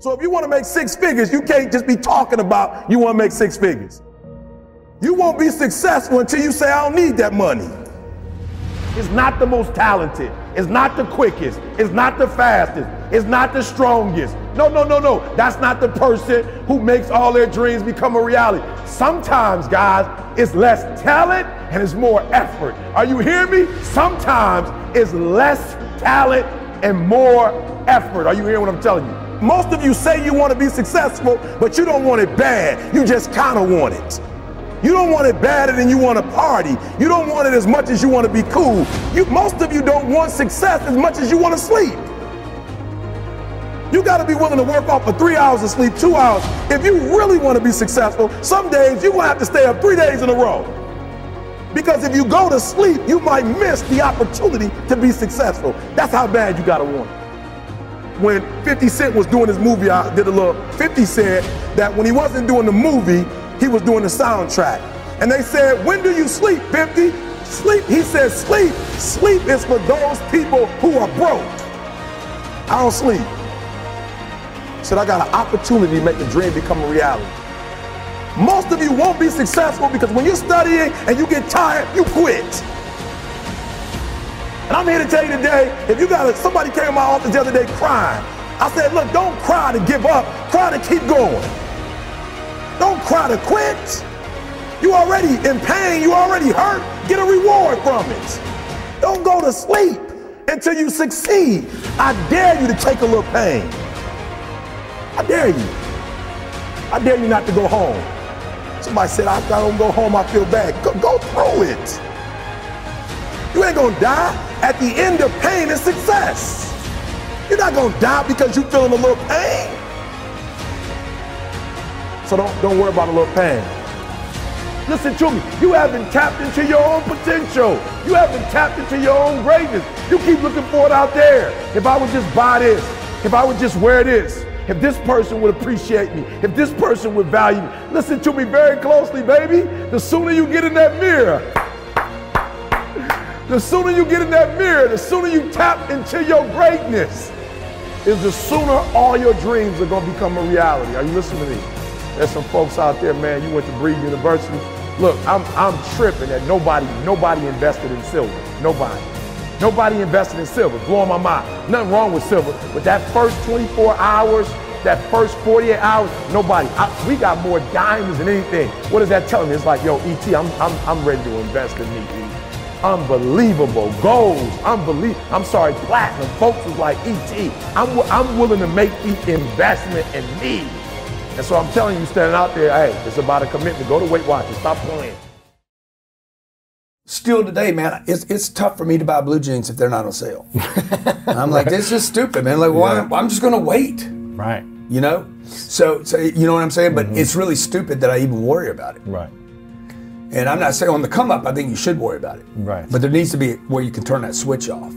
So if you want to make six figures, you can't just be talking about you want to make six figures. You won't be successful until you say, I don't need that money. It's not the most talented. It's not the quickest. It's not the fastest. It's not the strongest. No, no, no, no. That's not the person who makes all their dreams become a reality. Sometimes, guys, it's less talent and it's more effort. Are you hearing me? Sometimes it's less talent and more effort. Are you hearing what I'm telling you? Most of you say you want to be successful, but you don't want it bad. You just kind of want it. You don't want it badder than you want to party. You don't want it as much as you want to be cool. You, most of you don't want success as much as you want to sleep. You got to be willing to work off for three hours of sleep, two hours. If you really want to be successful, some days you're going to have to stay up three days in a row. Because if you go to sleep, you might miss the opportunity to be successful. That's how bad you got to want it. When 50 Cent was doing his movie, I did a little, 50 said that when he wasn't doing the movie, he was doing the soundtrack. And they said, When do you sleep, 50? Sleep. He said, Sleep. Sleep is for those people who are broke. I don't sleep. Said, I got an opportunity to make the dream become a reality. Most of you won't be successful because when you're studying and you get tired, you quit. And I'm here to tell you today, if you got a, somebody came to my office the other day crying, I said, look, don't cry to give up, cry to keep going. Don't cry to quit. You already in pain, you already hurt. Get a reward from it. Don't go to sleep until you succeed. I dare you to take a little pain. I dare you. I dare you not to go home. Somebody said, I don't go home, I feel bad. Go, go through it. You ain't gonna die. At the end of pain is success. You're not gonna die because you're feeling a little pain. So don't, don't worry about a little pain. Listen to me. You haven't tapped into your own potential. You haven't tapped into your own greatness. You keep looking for it out there. If I would just buy this, if I would just wear this, if this person would appreciate me, if this person would value me. Listen to me very closely, baby. The sooner you get in that mirror, the sooner you get in that mirror, the sooner you tap into your greatness, is the sooner all your dreams are going to become a reality. Are you listening to me? There's some folks out there, man. You went to Breathe University. Look, I'm I'm tripping that nobody nobody invested in silver. Nobody. Nobody invested in silver. Blowing my mind. Nothing wrong with silver, but that first 24 hours, that first 48 hours, nobody. I, we got more diamonds than anything. What is that telling me? It's like, yo, ET, I'm I'm I'm ready to invest in me. Unbelievable goals, unbelievable. I'm sorry, platinum. Folks was like, ET, I'm I'm willing to make the investment in me. And so I'm telling you, standing out there, hey, it's about a commitment. Go to Weight Watchers. Stop playing. Still today, man, it's, it's tough for me to buy blue jeans if they're not on sale. I'm like, this is stupid, man. Like, why? I'm just going to wait. Right. You know? So, so, you know what I'm saying? But Mm-hmm. it's really stupid that I even worry about it. Right. And I'm not saying on the come up, I think you should worry about it. Right. But there needs to be where you can turn that switch off.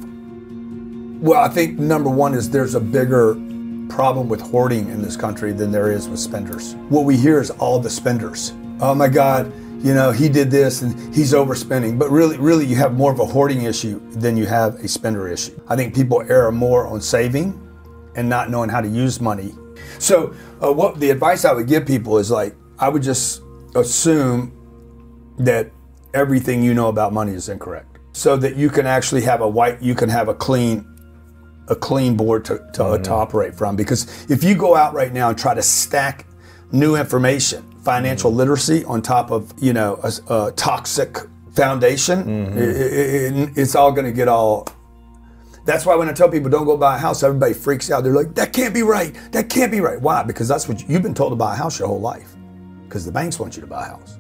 Well, I think number one is there's a bigger problem with hoarding in this country than there is with spenders. What we hear is all the spenders. Oh my God, you know, he did this and he's overspending. But really, really, you have more of a hoarding issue than you have a spender issue. I think people err more on saving and not knowing how to use money. So, uh, what the advice I would give people is like, I would just assume that everything you know about money is incorrect so that you can actually have a white you can have a clean a clean board to, to, uh, to mm-hmm. operate from because if you go out right now and try to stack new information financial mm-hmm. literacy on top of you know a, a toxic foundation it- it- it- it's all going to get all that's why when I tell people don't go buy a house, everybody freaks out. They're like, that can't be right. That can't be right. Why? Because that's what you, you've been told to buy a house your whole life. Because the banks want you to buy a house.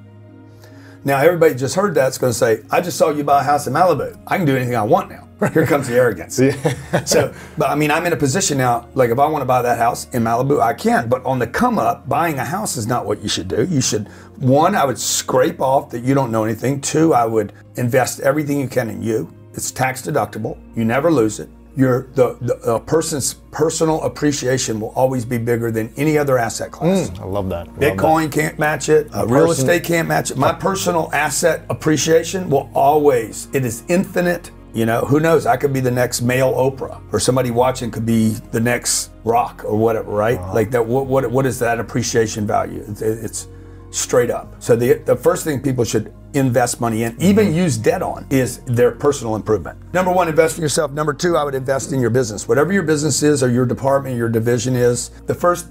Now everybody just heard that's going to say, I just saw you buy a house in Malibu. I can do anything I want now. Here comes the arrogance. so, but I mean, I'm in a position now. Like, if I want to buy that house in Malibu, I can. But on the come up, buying a house is not what you should do. You should one, I would scrape off that you don't know anything. Two, I would invest everything you can in you. It's tax deductible. You never lose it. Your the, the a person's personal appreciation will always be bigger than any other asset class. I love that. Love Bitcoin can't match it. Uh, real person- estate can't match it. My personal asset appreciation will always, it is infinite You know, who knows? I could be the next male Oprah, or somebody watching could be the next Rock or whatever, right? Like that. What, what what is that appreciation value? It's, it's straight up. So the the first thing people should invest money in, even use debt on, is their personal improvement. Number one, invest in yourself. Number two, I would invest in your business. Whatever your business is, or your department, your division is. The first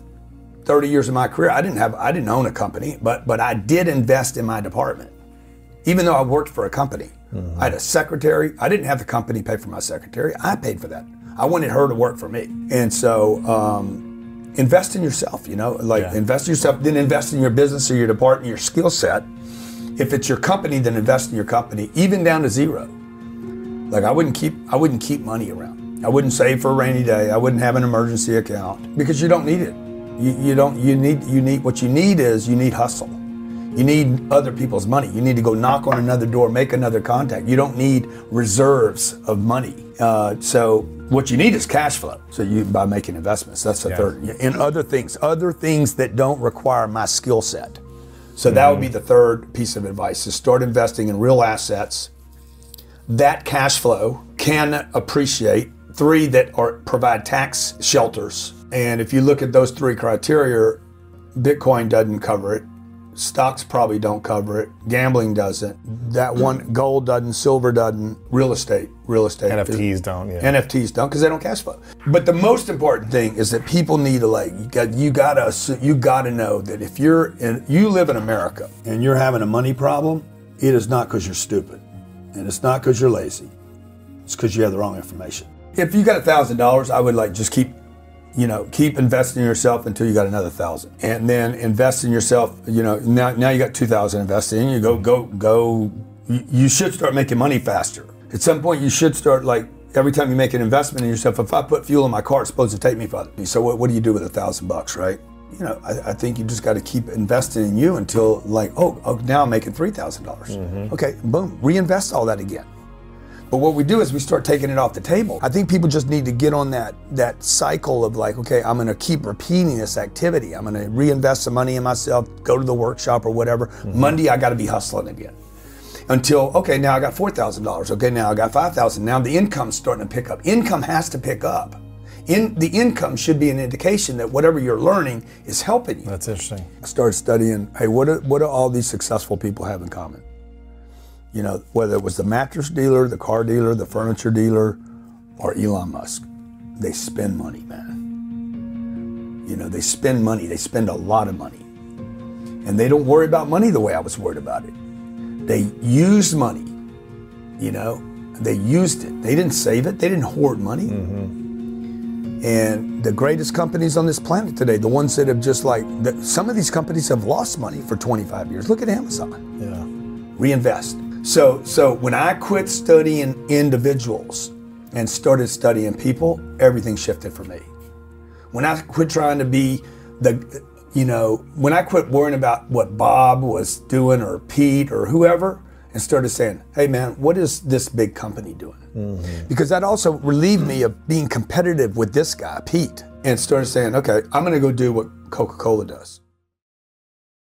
30 years of my career, I didn't have I didn't own a company, but but I did invest in my department. Even though I worked for a company. I had a secretary. I didn't have the company pay for my secretary. I paid for that. I wanted her to work for me. And so um, invest in yourself, you know, like Yeah. invest in yourself, then invest in your business or your department, your skill set. If it's your company, then invest in your company, even down to zero. Like I wouldn't keep I wouldn't keep money around. I wouldn't save for a rainy day. I wouldn't have an emergency account because you don't need it. You, you don't you need you need what you need is you need hustle. You need other people's money. You need to go knock on another door, make another contact. You don't need reserves of money. Uh, so what you need is cash flow. So you by making investments. That's the third. In other things, other things that don't require my skill set. So that would be mm-hmm. the third piece of advice: is start investing in real assets that cash flow can appreciate. Three that are provide tax shelters. And if you look at those three criteria, Bitcoin doesn't cover it. Stocks probably don't cover it. Gambling doesn't. That one gold doesn't. Silver doesn't. Real estate. Real estate. NFTs don't. Yeah. NFTs don't because they don't cash flow. But the most important thing is that people need to like you got you gotta you gotta know that if you're in you live in America and you're having a money problem, it is not because you're stupid, and it's not because you're lazy. It's because you have the wrong information. If you got a thousand dollars, I would like just keep, you know, keep investing in yourself until you got another thousand, and then invest in yourself. You know, now now you got two thousand invested in. You go go go. You, you should start making money faster. At some point, you should start like every time you make an investment in yourself. If I put fuel in my car, it's supposed to take me five. So what, what do you do with a thousand bucks, right? You know, I, I think you just got to keep investing in you until like, oh, oh now I'm making three dollars. Mm-hmm. Okay, boom, reinvest all that again. But what we do is we start taking it off the table. I think people just need to get on that that cycle of like, okay, I'm going to keep repeating this activity. I'm going to reinvest some money in myself, go to the workshop or whatever. Mm-hmm. Monday, I got to be hustling again. Until okay, now I got four thousand dollars. Okay, now I got five thousand. Now the income's starting to pick up. Income has to pick up. In the income should be an indication that whatever you're learning is helping you. That's interesting. I started studying. Hey, what do, what do all these successful people have in common? You know, whether it was the mattress dealer, the car dealer, the furniture dealer, or Elon Musk, they spend money, man. You know, they spend money. They spend a lot of money, and they don't worry about money the way I was worried about it. They used money. You know, they used it. They didn't save it. They didn't hoard money. Mm-hmm. And the greatest companies on this planet today, the ones that have just like, the, some of these companies have lost money for 25 years. Look at Amazon. Yeah. Reinvest. So, so when I quit studying individuals and started studying people, everything shifted for me. When I quit trying to be the, you know, when I quit worrying about what Bob was doing or Pete or whoever, and started saying, hey man, what is this big company doing? Mm-hmm. Because that also relieved me of being competitive with this guy, Pete, and started saying, okay, I'm gonna go do what Coca Cola does.